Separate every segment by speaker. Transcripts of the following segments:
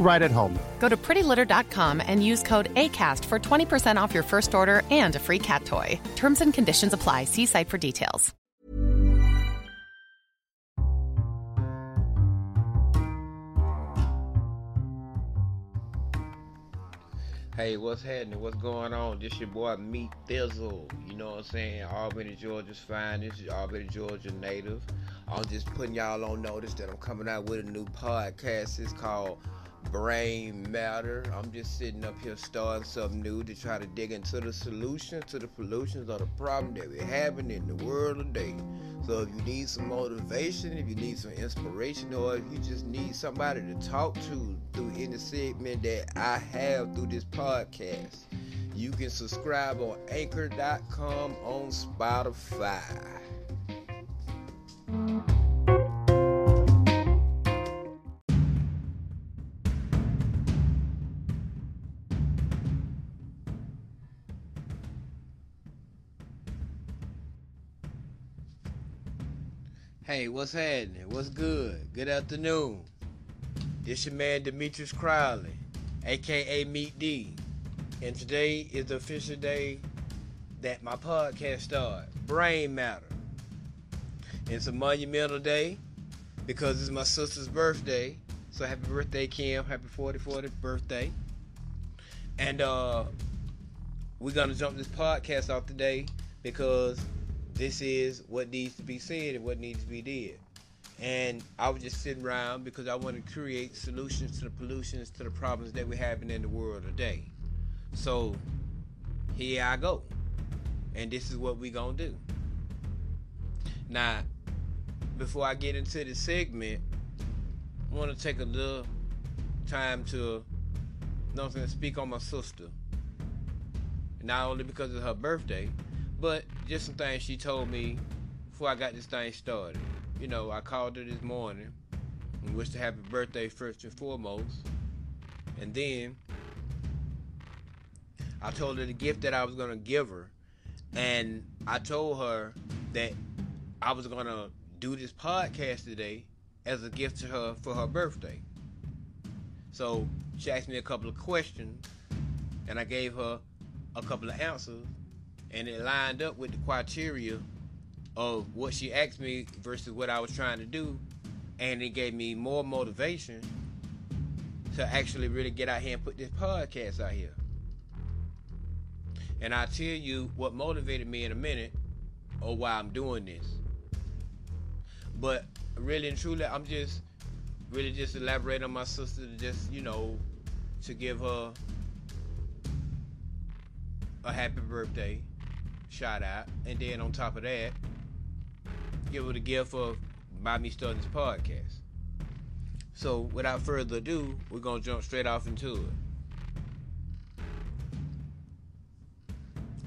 Speaker 1: right at home.
Speaker 2: Go to prettylitter.com and use code ACAST for 20% off your first order and a free cat toy. Terms and conditions apply. See site for details.
Speaker 3: Hey, what's happening? What's going on? This your boy Meat Thizzle. You know what I'm saying? Albany, Georgia's finest. Albany, Georgia native. I'm just putting y'all on notice that I'm coming out with a new podcast. It's called Brain Matter. I'm just sitting up here starting something new to try to dig into the solutions to the solutions of the problem that we're having in the world today. So if you need some motivation, if you need some inspiration, or if you just need somebody to talk to through any segment that I have through this podcast, you can subscribe on anchor.com on Spotify. Hey, what's happening? What's good? Good afternoon. This your man Demetrius Crowley, aka Meet D. And today is the official day that my podcast started, Brain Matter. It's a monumental day because it's my sister's birthday. So happy birthday, Kim. Happy 40 40th birthday. And uh we're gonna jump this podcast off today because this is what needs to be said and what needs to be did. And I was just sitting around because I want to create solutions to the pollutions, to the problems that we're having in the world today. So here I go. And this is what we're to do. Now, before I get into the segment, I want to take a little time to, you know speak on my sister. Not only because it's her birthday, but just some things she told me before I got this thing started. You know, I called her this morning and wished her happy birthday first and foremost. And then I told her the gift that I was gonna give her. And I told her that I was gonna do this podcast today as a gift to her for her birthday. So she asked me a couple of questions and I gave her a couple of answers and it lined up with the criteria of what she asked me versus what I was trying to do, and it gave me more motivation to actually really get out here and put this podcast out here. And I'll tell you what motivated me in a minute or why I'm doing this. But really and truly, I'm just really just elaborating on my sister to just, you know, to give her a happy birthday shout out. And then on top of that, give her the gift of by me starting this podcast. So without further ado, we're gonna jump straight off into it.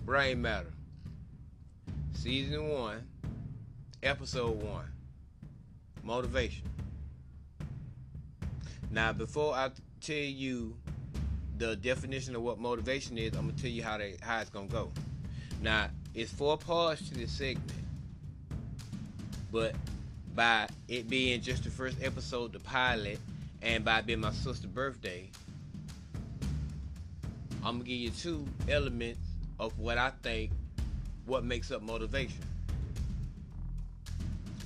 Speaker 3: Brain Matter. Season one, episode one. Motivation. Now before I tell you the definition of what motivation is, I'm gonna tell you how they how it's gonna go. Now, it's four parts to this segment. But by it being just the first episode, the pilot, and by it being my sister's birthday, I'm gonna give you two elements of what I think what makes up motivation.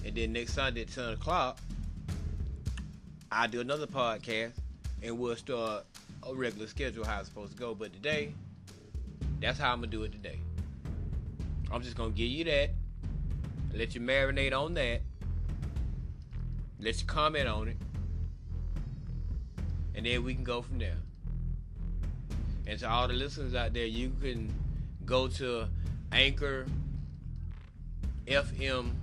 Speaker 3: And then next Sunday at 10 o'clock, I'll do another podcast and we'll start a regular schedule how it's supposed to go. But today, that's how I'm gonna do it today. I'm just gonna give you that. Let you marinate on that. Let you comment on it. And then we can go from there. And to all the listeners out there, you can go to Anchor FM.com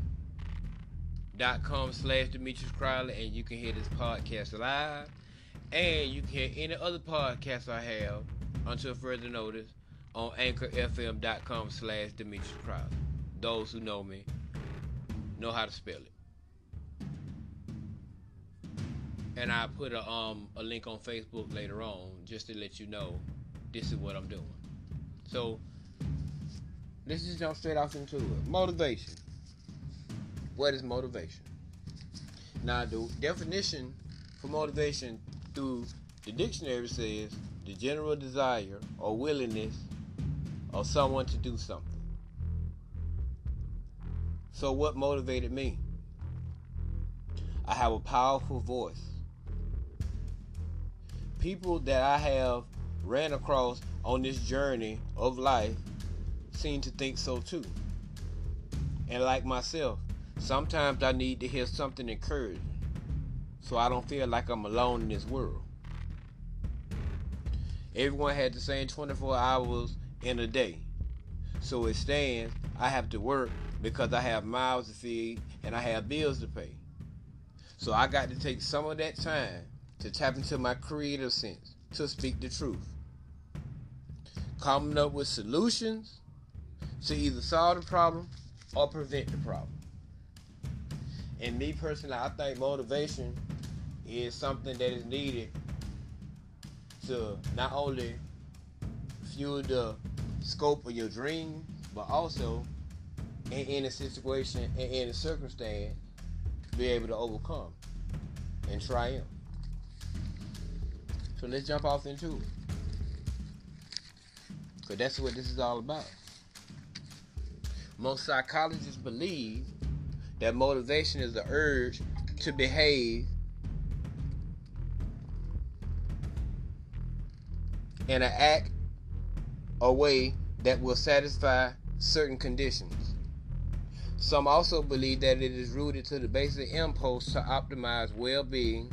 Speaker 3: slash Demetrius Crowley and you can hear this podcast live. And you can hear any other podcast I have until further notice on anchorfm.com slash Demetrius Crowley. Those who know me know how to spell it. And I put a um a link on Facebook later on just to let you know this is what I'm doing. So let's just jump straight off into it. Motivation. What is motivation? Now the definition for motivation through the dictionary says the general desire or willingness of someone to do something. So what motivated me? I have a powerful voice. People that I have ran across on this journey of life seem to think so too. And like myself, sometimes I need to hear something encouraging so I don't feel like I'm alone in this world. Everyone had the same 24 hours in a day. So it stands, I have to work because I have miles to feed and I have bills to pay. So I got to take some of that time to tap into my creative sense to speak the truth. Coming up with solutions to either solve the problem or prevent the problem. And me personally, I think motivation is something that is needed to not only fuel the scope of your dream, but also in a situation, and in a circumstance, be able to overcome and triumph. So let's jump off into it. Because that's what this is all about. Most psychologists believe that motivation is the urge to behave and an act or way that will satisfy certain conditions. Some also believe that it is rooted to the basic impulse to optimize well being,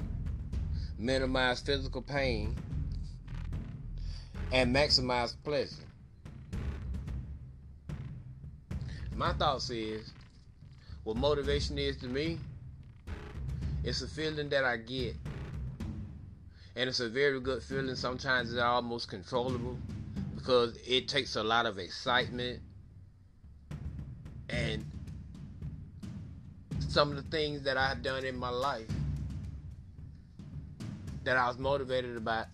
Speaker 3: minimize physical pain, and maximize pleasure. My thoughts is what motivation is to me, it's a feeling that I get. And it's a very good feeling. Sometimes it's almost controllable because it takes a lot of excitement and some of the things that I've done in my life that I was motivated about,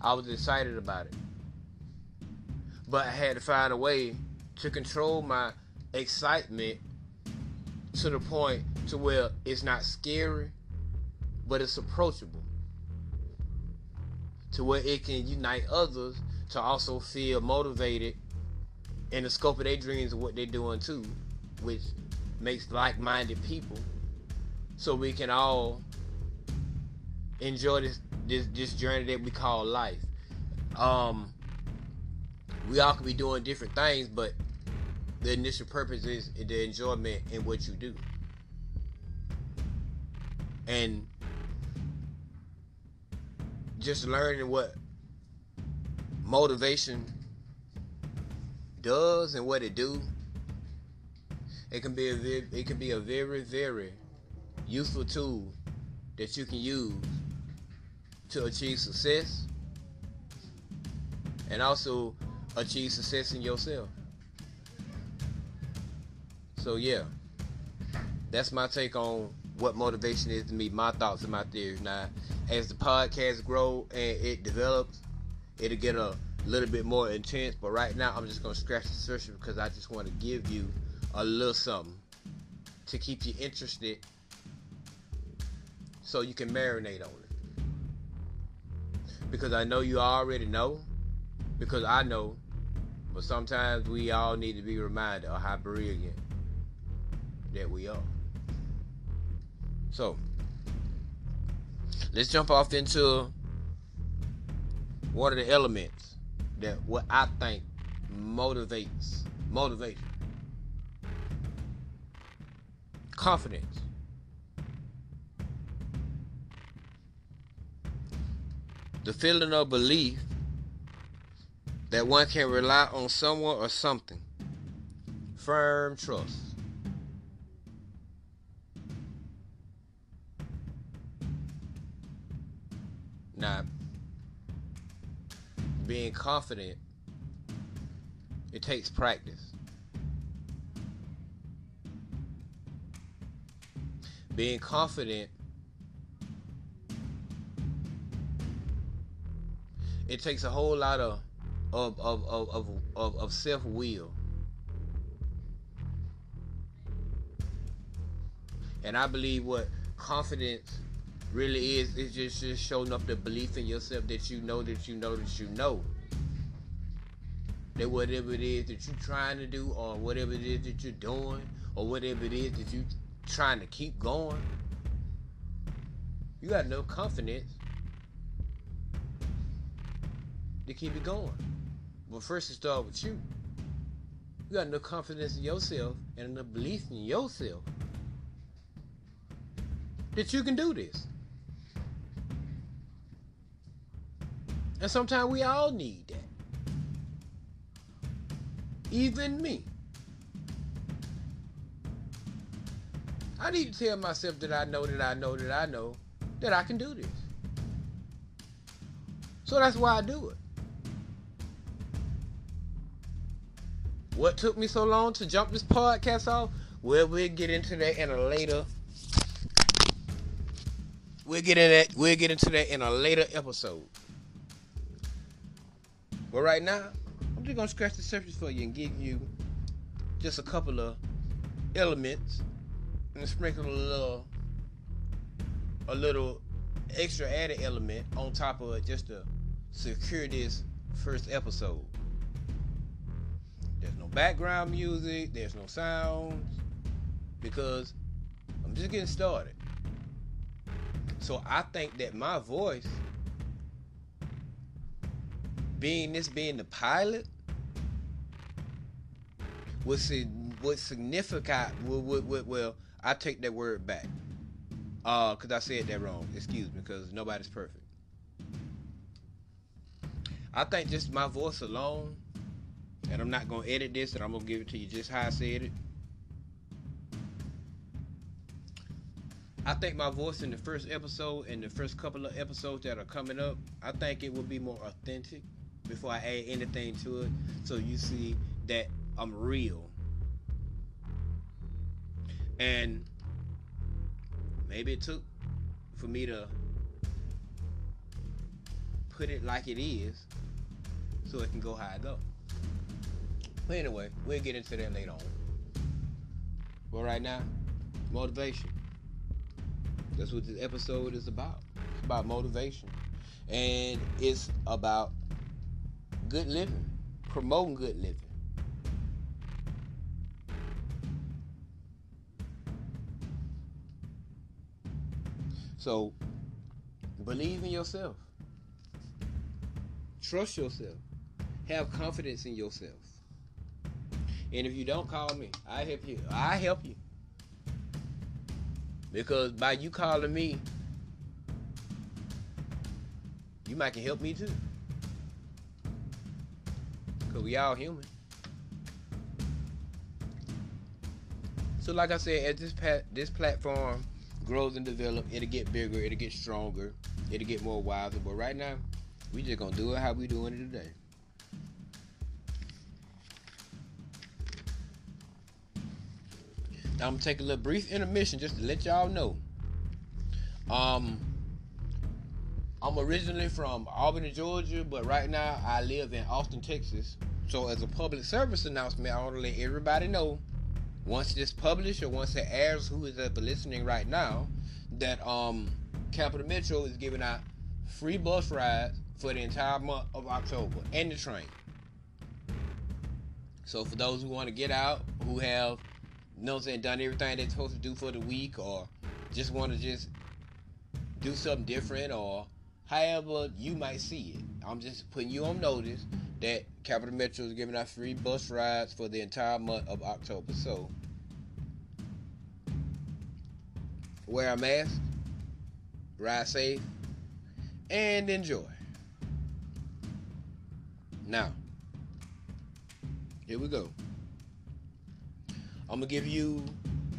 Speaker 3: I was excited about it. But I had to find a way to control my excitement to the point to where it's not scary, but it's approachable. To where it can unite others to also feel motivated in the scope of their dreams of what they're doing too, which makes like-minded people so we can all enjoy this this this journey that we call life. Um we all could be doing different things, but the initial purpose is the enjoyment in what you do. And just learning what motivation does and what it do it can be a it can be a very very useful tool that you can use to achieve success and also achieve success in yourself. So yeah that's my take on what motivation is to me my thoughts and my theories. Now as the podcast grow and it develops it'll get a little bit more intense. But right now, I'm just gonna scratch the surface because I just want to give you a little something to keep you interested, so you can marinate on it. Because I know you already know, because I know, but sometimes we all need to be reminded of how brilliant that we are. So, let's jump off into what are the elements that what I think motivates motivation? confidence. The feeling of belief that one can rely on someone or something. Firm trust. Confident, it takes practice. Being confident, it takes a whole lot of of of of of, of, of self will. And I believe what confidence really is is just, just showing up the belief in yourself that you know that you know that you know that whatever it is that you're trying to do or whatever it is that you're doing or whatever it is that you're trying to keep going you got no confidence to keep it going. But first it starts with you. You got no confidence in yourself and enough belief in yourself that you can do this. And sometimes we all need that. Even me. I need to tell myself that I know that I know that I know that I can do this. So that's why I do it. What took me so long to jump this podcast off? Well, we'll get into that in a later. We'll get in that. We'll get into that in a later episode. But right now, Just gonna scratch the surface for you and give you just a couple of elements and sprinkle a little a little extra added element on top of it just to secure this first episode. There's no background music, there's no sounds, because I'm just getting started. So I think that my voice being this being the pilot was was significant would, would, well I take that word back. Uh because I said that wrong. Excuse me because nobody's perfect. I think just my voice alone and I'm not gonna edit this and I'm gonna give it to you just how I said it. I think my voice in the first episode and the first couple of episodes that are coming up, I think it will be more authentic before I add anything to it. So you see that I'm real. And maybe it took for me to put it like it is so it can go how I go. But anyway, we'll get into that later on. But right now, motivation. That's what this episode is about. It's about motivation. And it's about good living, promoting good living. So, believe in yourself. Trust yourself. Have confidence in yourself. And if you don't call me, I help you. I help you. Because by you calling me, you might can help me too. Cause we all human. So like I said, as this pat this platform grows and develops, it'll get bigger, it'll get stronger, it'll get more wiser. But right now, we just gonna do it how we doing it today. Now I'm gonna take a little brief intermission just to let y'all know. Um, I'm originally from Albany, Georgia, but right now I live in Austin, Texas. So, as a public service announcement, I want to let everybody know once this published or once it airs, who is ever listening right now, that um, Capital Metro is giving out free bus rides for the entire month of October and the train. So, for those who want to get out, who have, you know, saying, done everything they're supposed to do for the week, or just want to just do something different, or however you might see it. I'm just putting you on notice that Capital Metro is giving out free bus rides for the entire month of October. So wear a mask, ride safe, and enjoy. Now, here we go. I'm gonna give you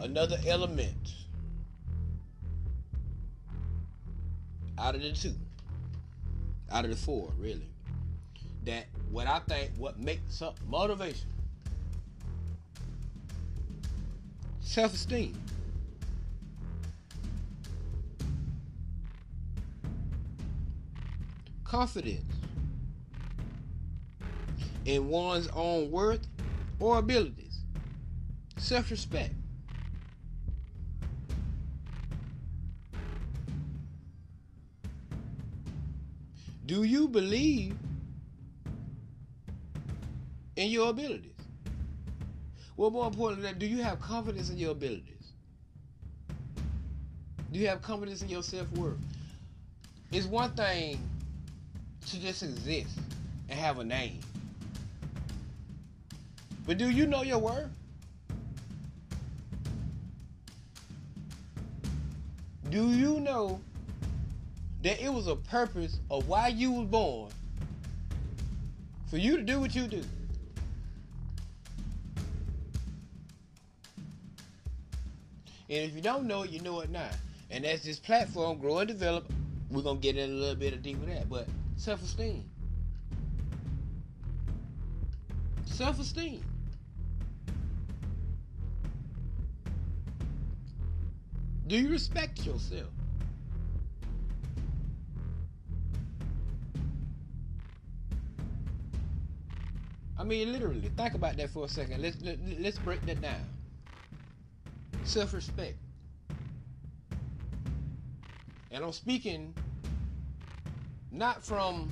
Speaker 3: another element out of the two, out of the four, really. That what I think what makes up motivation, self-esteem. Confidence in one's own worth or abilities, self respect. Do you believe in your abilities? Well, more important than that, do you have confidence in your abilities? Do you have confidence in your self worth? It's one thing to just exist and have a name. But do you know your worth? Do you know that it was a purpose of why you was born for you to do what you do? And if you don't know it, you know it now. And as this platform grow and develop, we're gonna get in a little bit of deep with that. But self-esteem. Self-esteem. Do you respect yourself? I mean, literally, think about that for a second. Let's let, let's break that down. Self-respect, and I'm speaking not from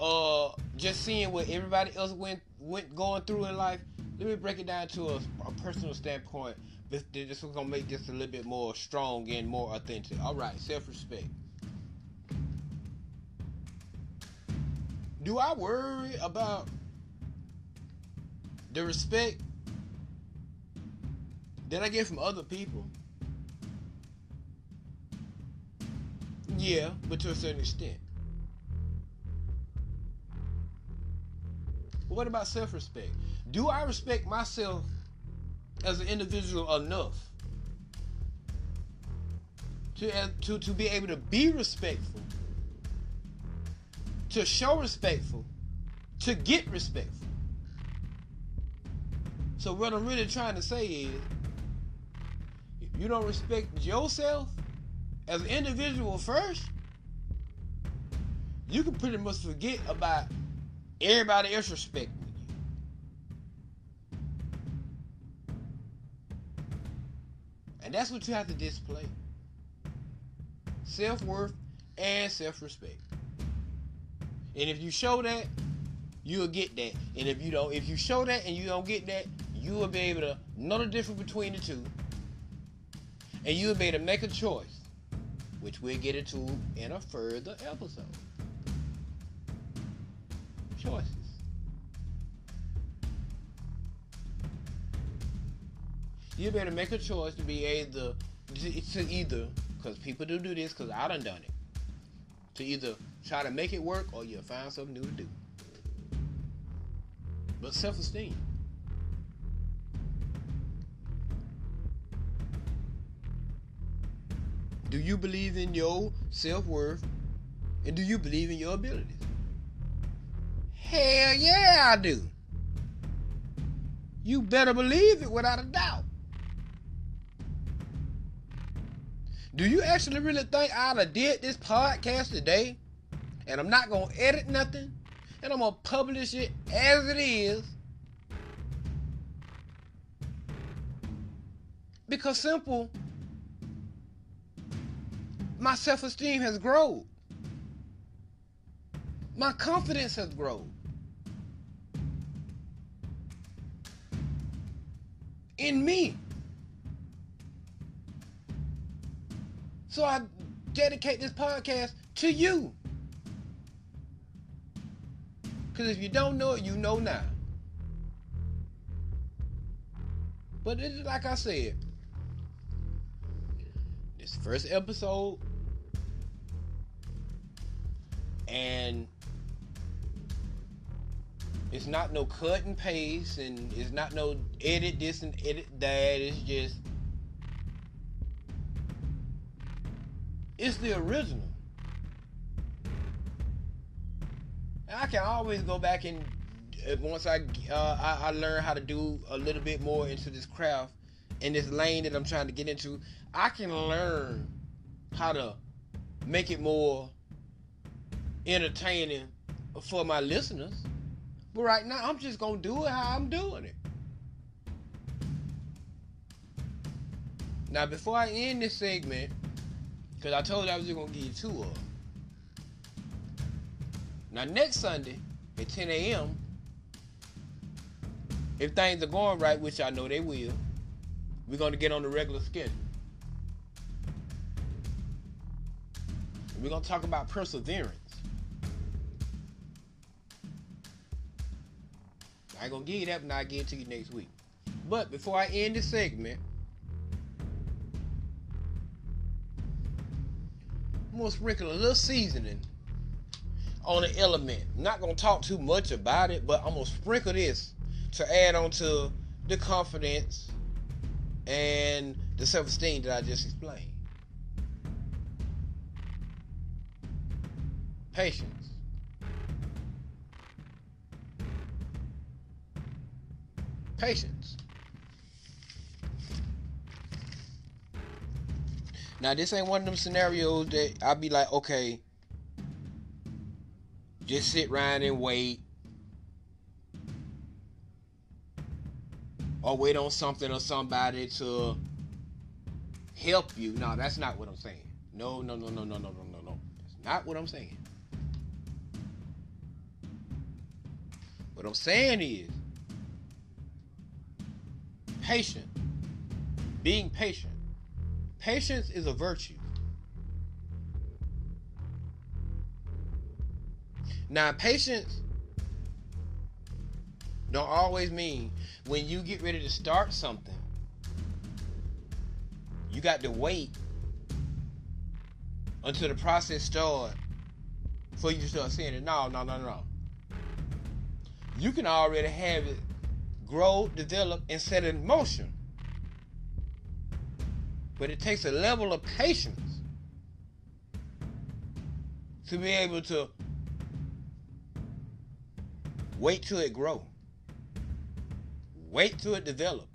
Speaker 3: uh just seeing what everybody else went went going through in life. Let me break it down to a, a personal standpoint this, this is gonna make this a little bit more strong and more authentic. All right, self-respect. Do I worry about the respect that I get from other people? Yeah, but to a certain extent. What about self-respect? Do I respect myself as an individual enough to, uh, to, to be able to be respectful, to show respectful, to get respectful. So what I'm really trying to say is, you don't respect yourself as an individual first, you can pretty much forget about everybody else respecting. You. And that's what you have to display self worth and self respect. And if you show that, you'll get that. And if you don't, if you show that and you don't get that, you will be able to know the difference between the two. And you be to make a choice, which we'll get into in a further episode. Choices. you better make a choice to be able to either, because people do do this, because I done done it, to either try to make it work or you'll find something new to do. But self-esteem. Do you believe in your self-worth? And do you believe in your abilities? Hell yeah, I do. You better believe it without a doubt. Do you actually really think I'd have did this podcast today? And I'm not gonna edit nothing, and I'm gonna publish it as it is. Because simple, my self-esteem has grown. My confidence has grown. In me. So I dedicate this podcast to you. Because if you don't know it, you know now. But it's like I said, This first episode. And it's not no cut and paste and it's not no edit this and edit that. It's just it's the original. And I can always go back and uh, once I, uh, I I learn how to do a little bit more into this craft in this lane that I'm trying to get into, I can learn how to make it more entertaining for my listeners. But right now, I'm just gonna do it how I'm doing it. Now, before I end this segment, because I told you I was just gonna give you two of them. Now, next Sunday at 10 a.m., if things are going right, which I know they will, we're gonna get on the regular schedule. We're gonna talk about perseverance. I ain't gonna give you that, but I'll give it to you next week. But before I end this segment, I'm gonna sprinkle a little seasoning on an element. I'm not gonna talk too much about it, but I'm gonna sprinkle this to add on to the confidence and the self-esteem that I just explained. Patience. Patience. Now this ain't one of them scenarios that I'll be like, okay, just sit around and wait. Or wait on something or somebody to help you. No, that's not what I'm saying. No, no, no, no, no, no, no, no, no. That's not what I'm saying. What I'm saying is patient. Being patient. Patience is a virtue. Now, patience don't always mean when you get ready to start something, you got to wait until the process starts for you start seeing it. No, no, no, no. You can already have it grow, develop, and set in motion. But it takes a level of patience to be able to wait till it grow. Wait till it develop.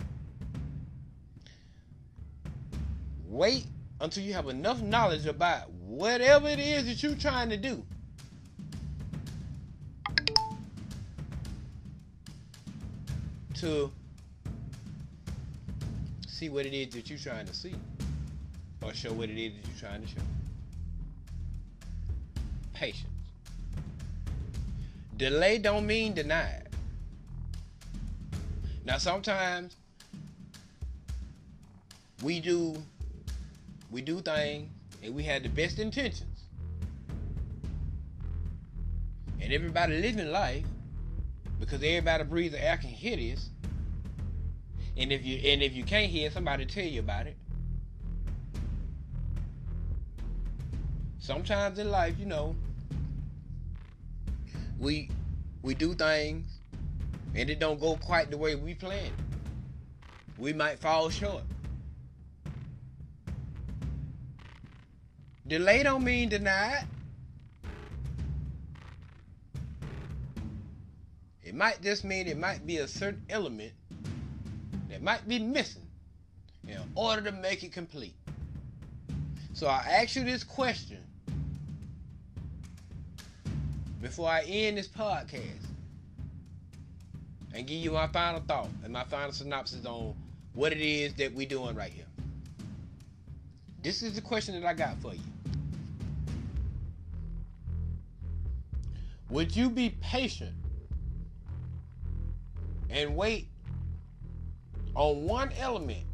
Speaker 3: Wait until you have enough knowledge about whatever it is that you're trying to do. To see what it is that you're trying to see. Or show what it is that you're trying to show. Patience. Delay don't mean denied. Now sometimes we do we do things and we have the best intentions. And everybody living life because everybody breathes the air can this. And if you and if you can't hear somebody tell you about it. Sometimes in life, you know, we we do things and it don't go quite the way we planned. We might fall short. Delay don't mean denied. It might just mean it might be a certain element that might be missing in order to make it complete. So I ask you this question before I end this podcast and give you my final thought and my final synopsis on what it is that we're doing right here. This is the question that I got for you. Would you be patient and wait on one element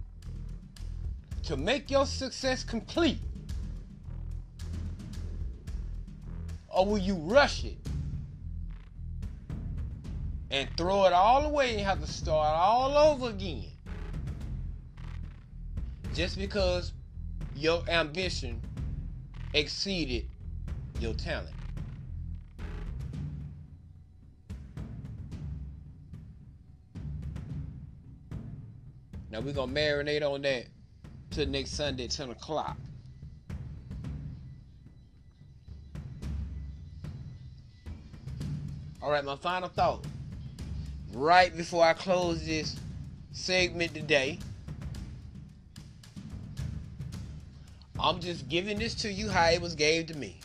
Speaker 3: to make your success complete? Or will you rush it and throw it all away and have to start all over again? Just because your ambition exceeded your talent. Now we're gonna marinate on that till next Sunday, 10 o'clock. All right, my final thought. Right before I close this segment today, I'm just giving this to you how it was gave to me.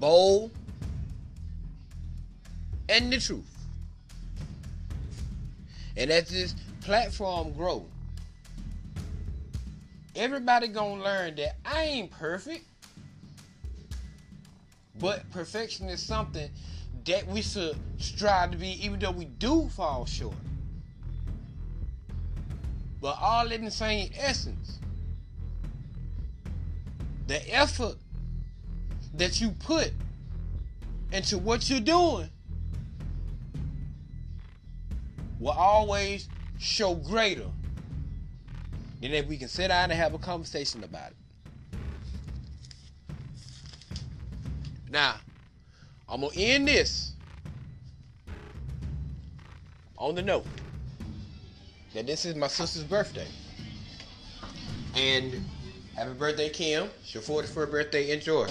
Speaker 3: Bold and the truth. And as this platform grow, everybody gonna learn that I ain't perfect. But perfection is something that we should strive to be, even though we do fall short. But all in the same essence. The effort that you put into what you're doing will always show greater than if we can sit down and have a conversation about it. Now, I'm gonna end this on the note that this is my sister's birthday. And happy birthday, Kim. It's your 41st birthday. Enjoy.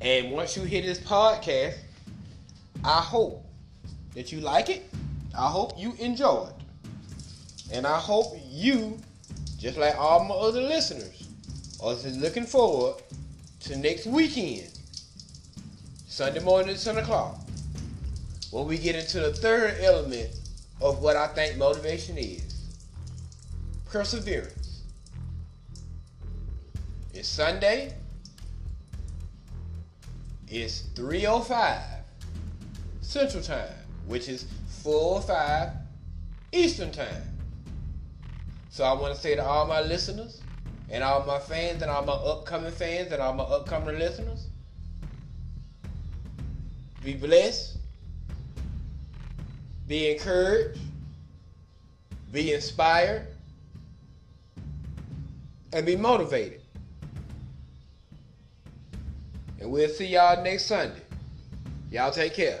Speaker 3: And once you hear this podcast, I hope that you like it. I hope you enjoy it. And I hope you, just like all my other listeners, are looking forward to next weekend. Sunday morning at 10 o'clock, when we get into the third element of what I think motivation is perseverance. It's Sunday. It's 305 Central Time, which is 405 Eastern Time. So I want to say to all my listeners and all my fans and all my upcoming fans and all my upcoming listeners, be blessed. Be encouraged. Be inspired. And be motivated. And we'll see y'all next Sunday. Y'all take care.